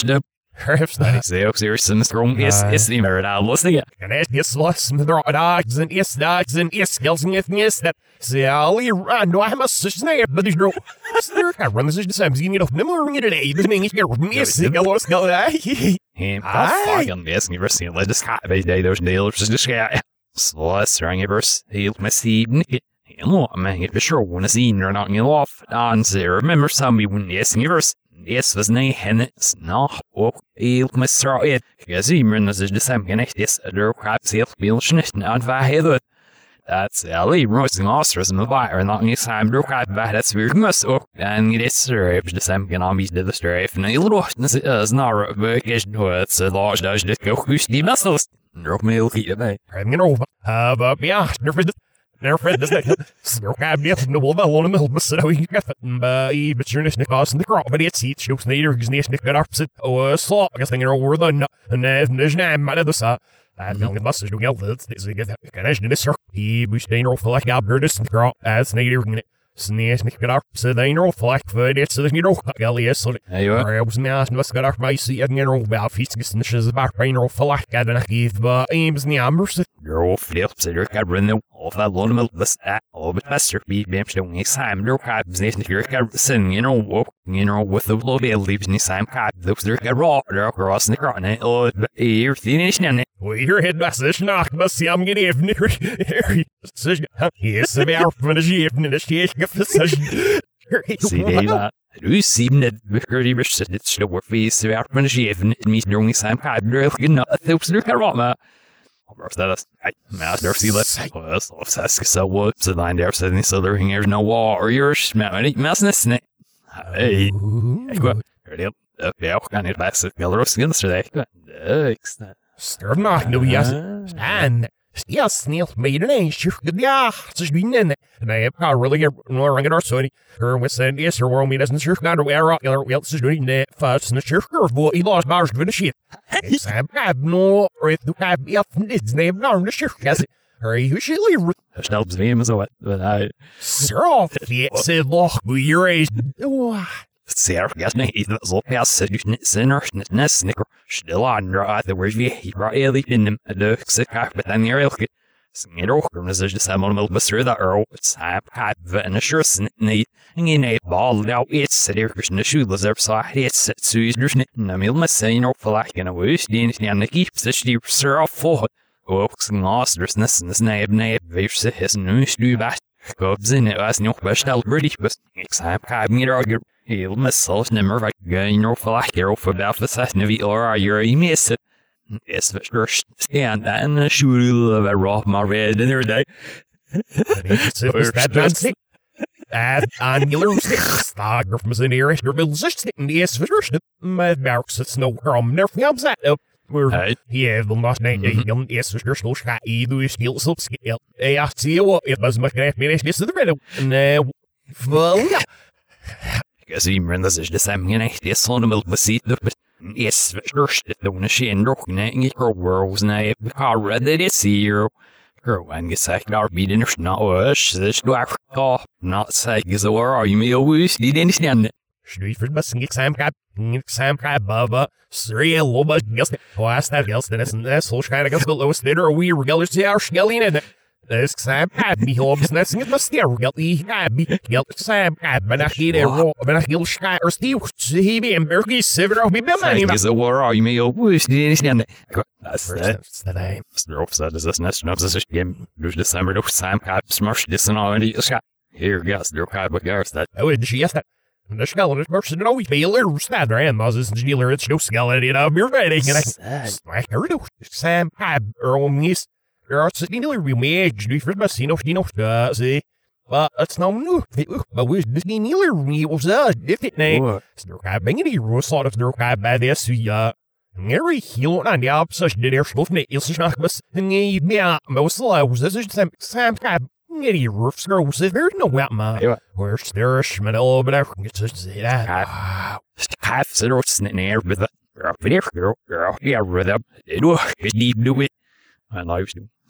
Ah. Ah, the Perhaps that is. Say, oh, serious, and strong, yes, yes, the merit, I'll listen again. And as yes, lost some the dogs and yes, dogs and yes, skills and yes, yes, that. See, I'll run. No, I'm a such snare, but there's no. Sir, I run this is the same. You need to know ring it today. This thing is here. Yes, I lost. Him, Aye. fucking yes, never seen let this guy by day those dealers just guy. Sloss ring verse, he'll my seed nick. Hello, man, if sure wanna see you're not you off. On zero, remember some me when yes, verse. Yes, was nej hennes nå och il med sra ett. Jag ser men det är det samma kan yes, där crap ser bil snitten an vad heter. That's Ellie Royce Masters med buyer and not any time do crap bad that's weird must och and it is straight det samma kan om det straight and il då det är snarare vacation då it's a large dash det går just de muscles. Drop me lite där. I'm gonna over. Uh, but yeah, never did. Never this thing. Smoke I bet no well on the mill, so he got it. But he but you're nicht cost in the crop, but it's each shows neither because nicht nicht got opposite. Oh, slot. I guess thing over the no. And then there's name my other side. I'm going to bust it. Don't get this. Get that. Can I do this? He was staying off like Albertus and crop as neither. Sneers nicht got opposite. They know like for it's the you know. Galias. So Hey, what? I was med att ska där mig se en general about fiskesnisches bara rein för lack att den giv ba aims ni amers Girl flips kan brinna av that låna med this at all but faster be bam exam no crap business if you're can sin you know walk you know with the bill leaves ni sam crap those can raw across the crown it or you're finish now Och your head message knock but see I'm getting even Yes, the bear from the ship in the ship see they that du sieben det virkar det bäst det slår vi så är men det är inte minst nog sam crap there can those there can raw med That's master see let's let's let's so what so line there so so there there's no wall or you're smelling messness Hey, Ecco, hörde uppe jag kan inte läsa Galros today. Stir knock no yes and Yes, Neil made an ace. Yeah, just being in. And I have got really get more ring at our sorry. Her with saying yes, her world me doesn't sure got to wear out. Other else is doing that fast and the sure curve boy he lost bars to the shit. Sam have no if you have up it's name down the sure it. Her usually Stelps vem så att but I sir off said loch we your Sērgātnīgi zlopjāseļušņi senāršņatnes nikru šdilāņrāte vēžvī hīrāēlī pinim dēkse kāpētēn jārēlki. Smirūkrum nezaļ samul milbasrīdā ērū sāp kāpvēnašur snitnīt, nginē bālļau ietsērīkšņa šūdlazar sāhrīt sētsūjšņušņi namilmasēņu falākina vēšdīnšņā nekīpsašķīp sērāfohot. Oaks ngāstras nesnes nēb nēb vīrsi his nūšļūbāt. Kopzini, es ņūk bešķēl brīdī, bet ik sāp kāp mirāgir. Ele salsnummer vai ganhar ou falar que eu foi da assassino vi ora your imensa. Esse versus stand and shoot a rock my red in every day. At on your stagger from an Irish resistance in the version, my barracks it's nowhere I'm never comes at Where he had the last night, a young Esther School shot, he do his skill subscale. I see what it was much as the riddle. Now, well, Simran az is, de szemgen egy és szónomilt beszédök, és röstetőn a sén roknányi korvózná épp harra, de de szíró. Körben geszek, dar bíden is na ös, és duáfka, na szegzor, ajmi a húsz, idén is nem. Snyford beszélik számkát, számkát baba, szré loba, gesznek, ha aztán gesznek, ez szósára gesznek, lósznér, a új regelős, jár, skellének. Es sem ábbihoz, nes nyit a sztergelti ábbi, gel sem ábben a híre ró, ben a híl ská, or stív, híbi, and bergi, sivir, mi bemani. is a war, a mi a wúst, és nem. Strofe ez az nes, nem az is gim, dus de szember, dus szám káp, smars, diszen a indi, ská. Here, gas, dur káp, a garstat. Oh, és yes, the skeleton person no failure sad grandmas is dealer it's no skeleton of your wedding and I like her Sam had her own niece? But it's no new. But we Disney Neeler we was a different name. Snurkabangity Rusot of Snurkabadessia. Mary Hilon and the opposite did their shulfne ilshnachbus. Nebia Mosla was a Sam Sam Cab. Nitty roofs grows if there's no wet ma. Where's there a schmidl, but I forget to say that. Half zero snitting air with a girl, yeah, rhythm. It it.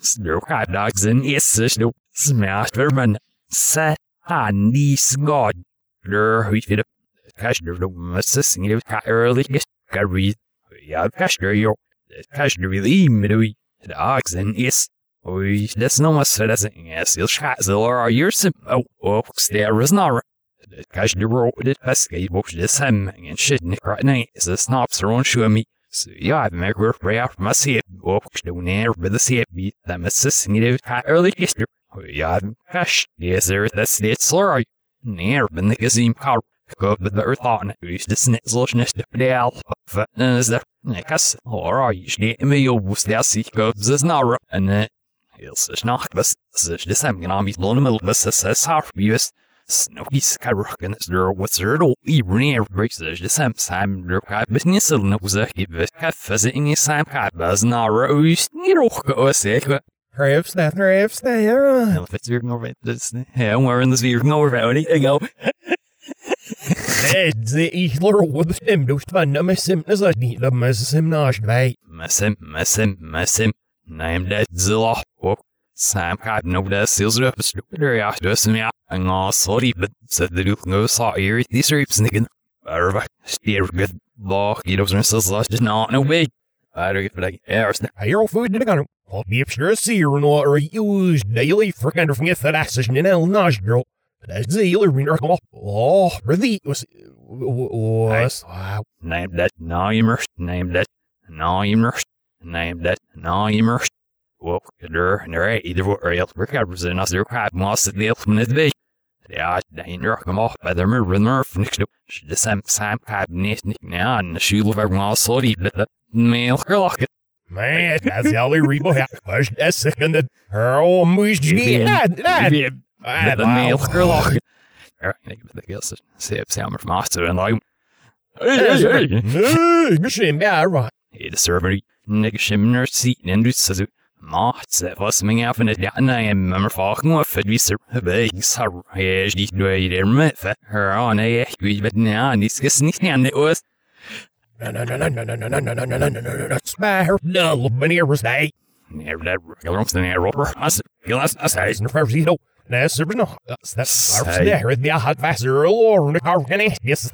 Snookadagsen isse snook smasterman se handi skad der hyfid kashner no massing it early gary ya kashner yo kashner really midwi dagsen is oi that's no mas that's yes il shazil or your sim oh oh there is not kashner wrote it escape of this hem and shit right now is the snobs are on show me Jāatmēr, kurp masiet, okšļu un ērbu, the siet bija, tā masas sniedēja, kā early history. Jāatmēr, iezer, tas siet sluroj, un ērbu, nekazīm kārp. Kopā ar tādu izsmeļošanos dēļ, nekas, orāģis, nemīlēs, jāsīt, ka zināra, un ilses nākas, tas ir desmit grāmatā, un mēs esam ārpus snowy skyrocket där och ser då i renriktigt det samsam där kabbnisseln och säkert kaffas in i sam kabbas nara och snir och och säkert Rövsnä, rövsnä, ja. Jag vet inte vad det är. Jag har inte sett något vad det är. Det är lor och bestämd och stvanna med simna så att ni lämnar sig simna ashtväg. Med sim, med sim, med sim. Nej, det är zilla. Och Samkaren oppleses røpestruper, og jeg frøs som jeg og så ribbet, setter ut noe sager i stripsnikken. Erva, styrket, baker og strømser, no way. I don't get like jeg er Your food in the gun. What the absurd seer and what are used daily for kind of forget that session in El Nasgirl. That's the other winner. Oh, the. Was. Was. named that. Now immersed. Name that. Now immersed. Name that. Now och där, när är det var jag brukar presentera man sorry. Man, that's the only rebo I Where's that second? Oh, mush gee. That. The male lock. Alright, tycker att se upp samma from oss och like Hey, hey, hey. Nej, gshim ja, right. Hey, the server. Nigga shim nurse seat and do says mat. Hva som jeg har funnet gjerne hjemme med faken, og for vi sørbeisar jeg slik du er i det med, for han er ikke i veterinæriske snittene hos. Smær nalmen i røstei. no, galromsen er roper, ass, galas, ass, heisen, farsito. Nesrbno, snäret vi har haft vässer lorne karkene, yes,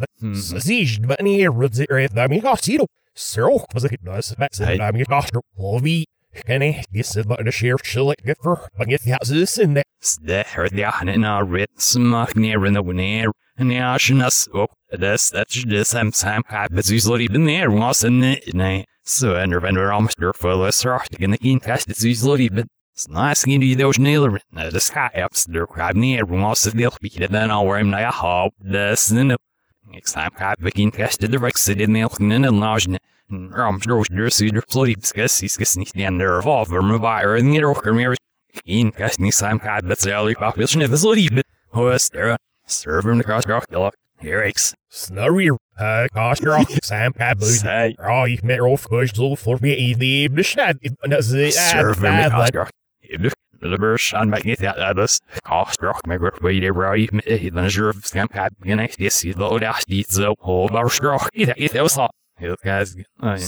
sijd men i rutsi rät, där min gassito. Sirok, vad säkert nös, vässer, där min gassito, och vi Henny, this is but a sheer chilly giver, but if you have this in there. Stare the Hanina Rit smack near in the winner, and the Ashina soap, this that's this am Sam happens usually been there once in the night. So, and Revender Almister full of sarcastic in the incast is usually been. It's nice to do those nailer in the sky ups, the crab near once in the beat, then I'll wear him like a hob, this and the next time I begin casted the right Rex in the Elkin Lodge livet. Snask inn i det sniller, når det skal oppstå krab ned, og masse del bit den over him når jeg har det sinne. Next time krab begin kastet det vekset i nelken in lagen. Amster og der syder fløyt skal siske snitt igjen der revolver med bare en rocker mer. In sam krab det særlig papilsne det livet. Høster, server med krasdrakkel. Eriks. Snurrier, uh, Koster, Sam Caboose. Say. Ja, ich mir auf Kuschel vor mir in die Bescheid. Das ist Server med krasdrakkel. Det bør skjønne meg ikke at det koster meg godt på det bra i den sjøv skal jeg begynne det sier og det er dit så og bare strøk i det i det også. Helt ganske.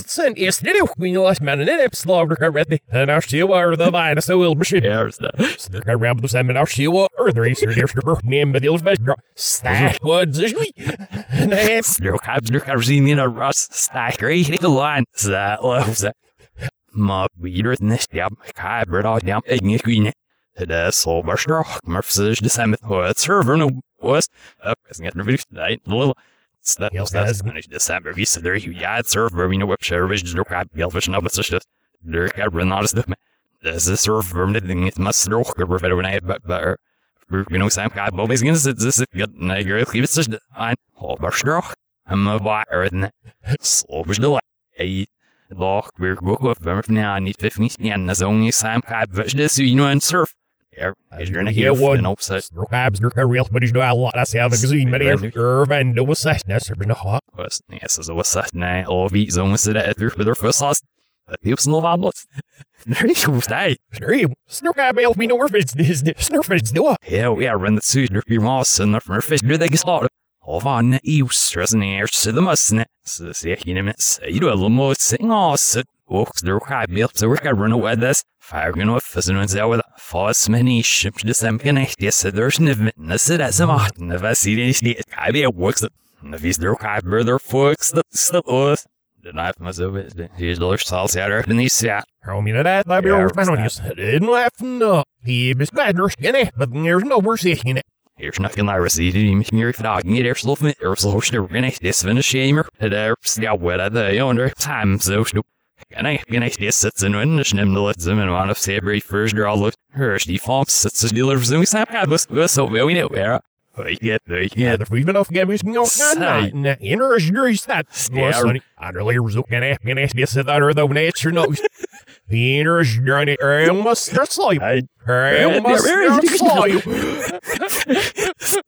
Sen is det ook when you last man in it slaver kan ready. And our still are the vine so will be shit. Here's the Så kan ramp the salmon our still are the racer der skal name med det best bra. Stash woods. Nej, Stroke have stroke have seen in a rust stack in the line. So that loves it. Ma videre til neste jobb. Hva er bra jobb? Ingen kvinne. Det er så bare strøk. Mørfses det samme. Og et server nå. Og up. Jeg skal ikke Nei, lille. Så det er Spanish December. Vi ser det jo. Ja, et server. Vi nå oppkjører. Vi ikke dere har gelfish nå. Men så er det. Det er ikke noe det med. Det er server. Det er ikke masse strøk. Det er bare nei, bare. Vi nå sammen. Hva er bare ganske det. Det er godt. Nei, jeg skriver så det. Nei, og bare strøk. I'm a wire Så blir det ei Loch we're go up from now need fifteen and there's only some kind of this you know and surf. Yeah, you're in a Yeah, here one. and upset Rabs der real but is do a lot. That's how the gazine but er Irvin do was sash that's been a hot. was yes as a now all of these almost that at their first last. But you some of us. There you go, stay. Snurry, snurk I bail me no orphans this snurfage do. Yeah, we are in the suit of your moss and the fish do they get started. Of on you and air to the mustn't. So say you know you do a little more sing oss. Walks the high built so we're gonna run away this. Fire gonna fizz and out with false many ships the same connect. Yes, there's never said as a mart. Never see this. I be a works that. The vis der high brother folks that stuff us. The knife must have been. Here's the salsa out of the sea. Hör mir det där blir orfan och just det nu efter då. He is bad skinny but there's no worse in it. Here's nothing I received in I can get there slow it slow shit in it this finish shamer there yeah what are the yonder time so snoop and I can I just sits in when the snim the let them and one of Sabri first draw look her she forms sits the dealer for zoom snap had was was so we know where I get there Yeah, yeah the freedom of get me no Say. not inner is your stat. Yeah. Sonny, I really was looking at me and this that other though nature knows. The is your I must saw you. I I must saw you. Barbara oh well healer is Gilly with the lure there we go yeah I'm just being over my god even by the Gilly nah therefore I got it's like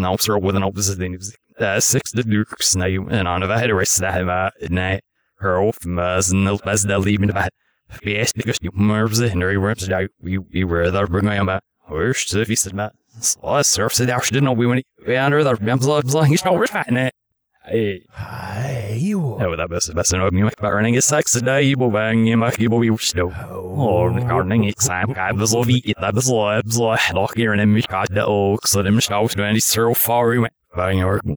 that bed with an opposite thing six the dukes now and on had a rest that uh night her off and the best that leaving about Yes, because you nerves and very worms out. We we were there bringing about. Where's the if he said that? Surfs det didn't know we went we under there. I'm so so he's not fat in it. Hey, Hey, you. er best best å mye bare ringe sex i bang i mak i bo vi stå. Og gardening ikke sant, jeg var så vidt, det var så så dere en mye katte og så det skal stå en så far i bang og her for boss and fat galore and the car was lovely see the see the bra star we we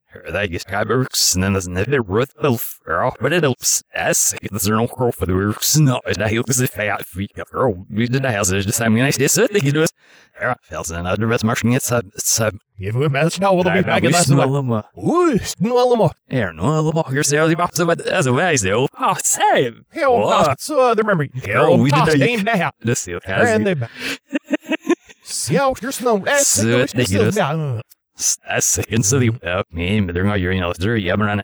they long to get this day Bro, bro. they get skybergs and then there's another root elf girl but it helps as there's no girl for the works no it helps if I have feet girl we did the house just I mean I just said they could do it yeah felt another best marching it's a it's a Give him a smell will be back in that smell one. them Ooh, smell them. Er nå alle ser de bakse med as a way so ah save Hell, so the memory. Hell, we did tossed that. in there. det ser they See how you're snow. That's Søt, the ikke det? still. as second så de up me men they're not you know they're yeah men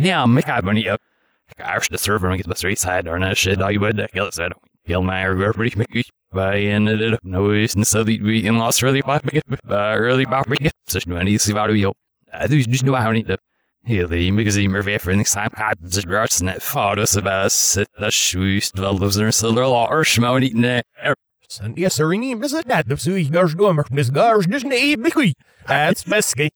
yeah me ka bunny up. Gosh the server the straight side or not shit. I would kill it kill my or pretty make by ended it up no and so the we in lost early pop make it early pop make it så nu er see vad vi jo du du nu har inte Hele because i Murphy for next time I just brought net photos about sit the shoes. Developers and so they're all schmony net Sen yes, sir, ni mis that the sui gars gomer. Mis gars just ne bikui. That's besky.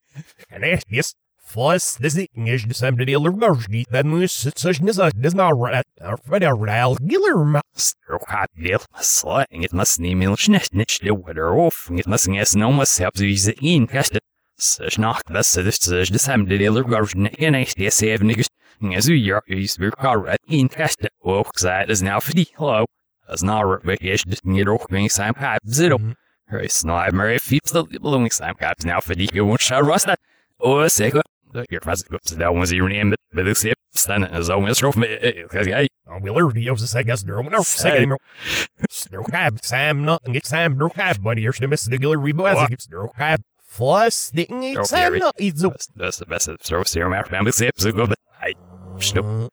And yes, yes. Flas, this is the same deal of mercy, that moose such as a does not rat, or feder rail, giller Strohadel, slang it schnitch the weather off, it must guess no must have to use it in cast it. Such knock the such such the same deal of version in a seven niggas. As you are used to car at in cast it, oh, that is now 50. Hello. As now, vacation just need to be some cap zero. Her snipe Mary feeps the blooming some caps now for the won't shall rust that. Oh, sick. Your present goes down was your name, but this hip, stand as always from me. Because I Willer, the Yosa Sagas, no, no, second, no cab, Sam, nothing, get Sam, no cab, buddy, you're still missing the Giller Rebo, as it's no cab. Flas, the Sam, Rick. no, it's that's the best throw serum after sips. So go, but I. Snoop.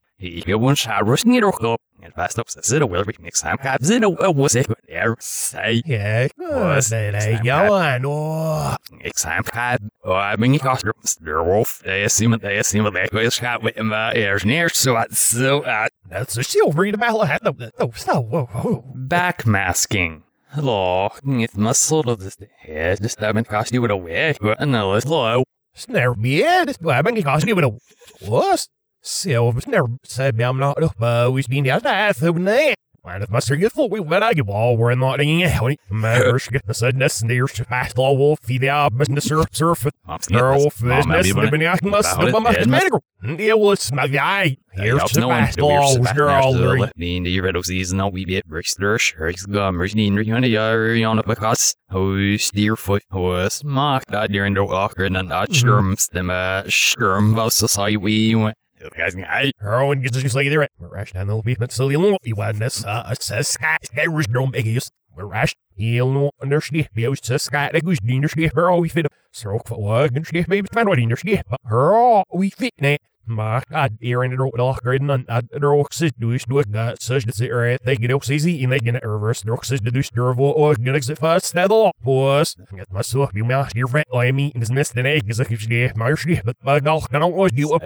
on some sit. See the anything on the other, and there's a legendary in the shift for Monday up to them, and I, or on was on exam cabs, and the song exam draw cab walk. He go one shot rushing it up, and fast up says it will be next time cabs in a was it there say Yeah, Was good, there Sam you go, on, oh. next time. Oh, I mean, you cost the wolf. They assume they assume that they shot with him, uh, ears near, so I so uh, That's a shield read about that. No, no, no, whoa, whoa. backmasking. Hello, it must sort of this head just haven't cost you with a way, but no, it's low. Snare beard, I'm going cost you with a. What? Said, I'm not uh, we've been out there, so now. And if Master gets full, we went I give all, we're not in out. Matters get the sadness, and there's fast law wolf, the I'm Wolf, business, the beniac must, the must, medical. Deal with my guy. Here's the fast law, girl. The end of your red season, I'll be bit brickster, sharks gum, reading, on the the the was. Guys, I Erwin gets rash down the know if you want this. Uh, says was no biggest. We're rash. He'll know understand. Bios says Sky, that goes dinner shit. Her we fit. Stroke for what? And shit, baby, find what dinner shit. But her all we fit, ne. My God, Aaron and Rock Grid and I Rock says, do is do it. God says, that's it, right? They get out easy and they get it reverse. Rock says, do stir uh, of what? Get exit fast. That all. Boss. Get myself, you mouth, your friend, I mean, this nest and egg is a kid, my shit, but my dog, I don't want you up.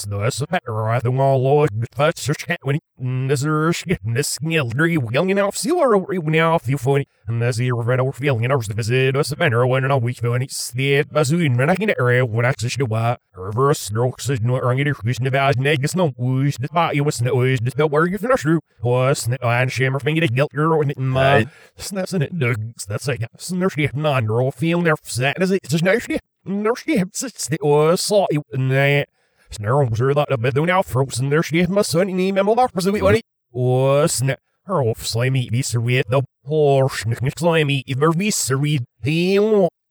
Snös petter the wall fast search when this is this dri willing off silver when off the phone and this here red over feeling and the visit us better when and a week when it's the bazoon when I can area when I just do reverse strokes is no earning it who's never negus no who's the body you was no is the where you finish through was and shimmer finger to guilt your and my snaps in it uh, dugs uh, that's like snursh non roll feeling there set is it just no shit no shit it's the was saw you Snarl that a bit now frozen there she my son in email back for the way Oh snap her off slimy be served the horse nick slimy if there be served he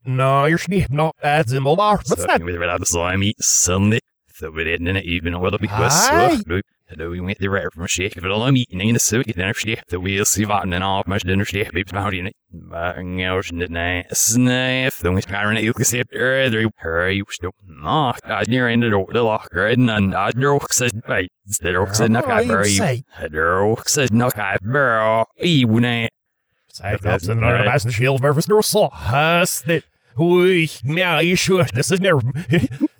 no you're she not as in the Sucking with red out of slimy Sunday. So we didn't even know what the because Aye. so Då vi det rare from shake för alla meeting in the suit den shake the wheel see vatten and off much dinner shake beeps about in it. Bang out in the night. Sniff the wings parent you can see there there hurry stop. No, I near in the door the locker and I joke said wait the joke said not I bury you. The joke said not I bury you. Say that's another mass the shield versus no saw has that Ui, now you sure this is never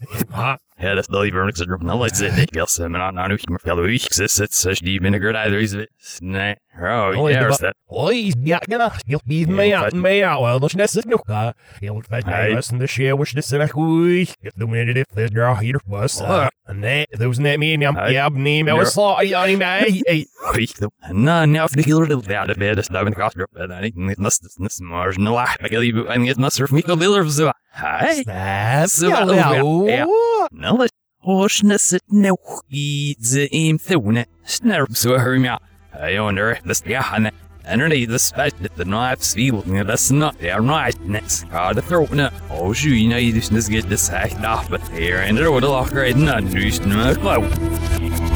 Ja, dat is wel niks erop. Nou, let's say, ik wil ze, maar nou, nu ik me veel week, ze zit, ze is die vinegar either is it. Nee, oh, yeah, the is that. Oi, ja. You'll be me out and me out. Well, that's is no car. You'll find Aye. me listen to share which this and ui. Get the minute if the draw here was. Uh, and that, those net me Aye. Um, yeah, um, name, I was saw, I, I, I, I, Week though. Nou, nou, de killer del daar de bed is daar ik achter op. En ik niet nas das nas maar no la. Ik wil je en het nas surf me zo. Hi. That's So, yeah, yeah, yeah. Nou, let Horsnes het nou iets in thune. Snerp zo hurry me. I wonder this ja en Underneath the spec that the knives feel, that's not their right next. God, the throat, no. Oh, sure, you know, you just get this hacked off, but here, and the locker, and not just no clout.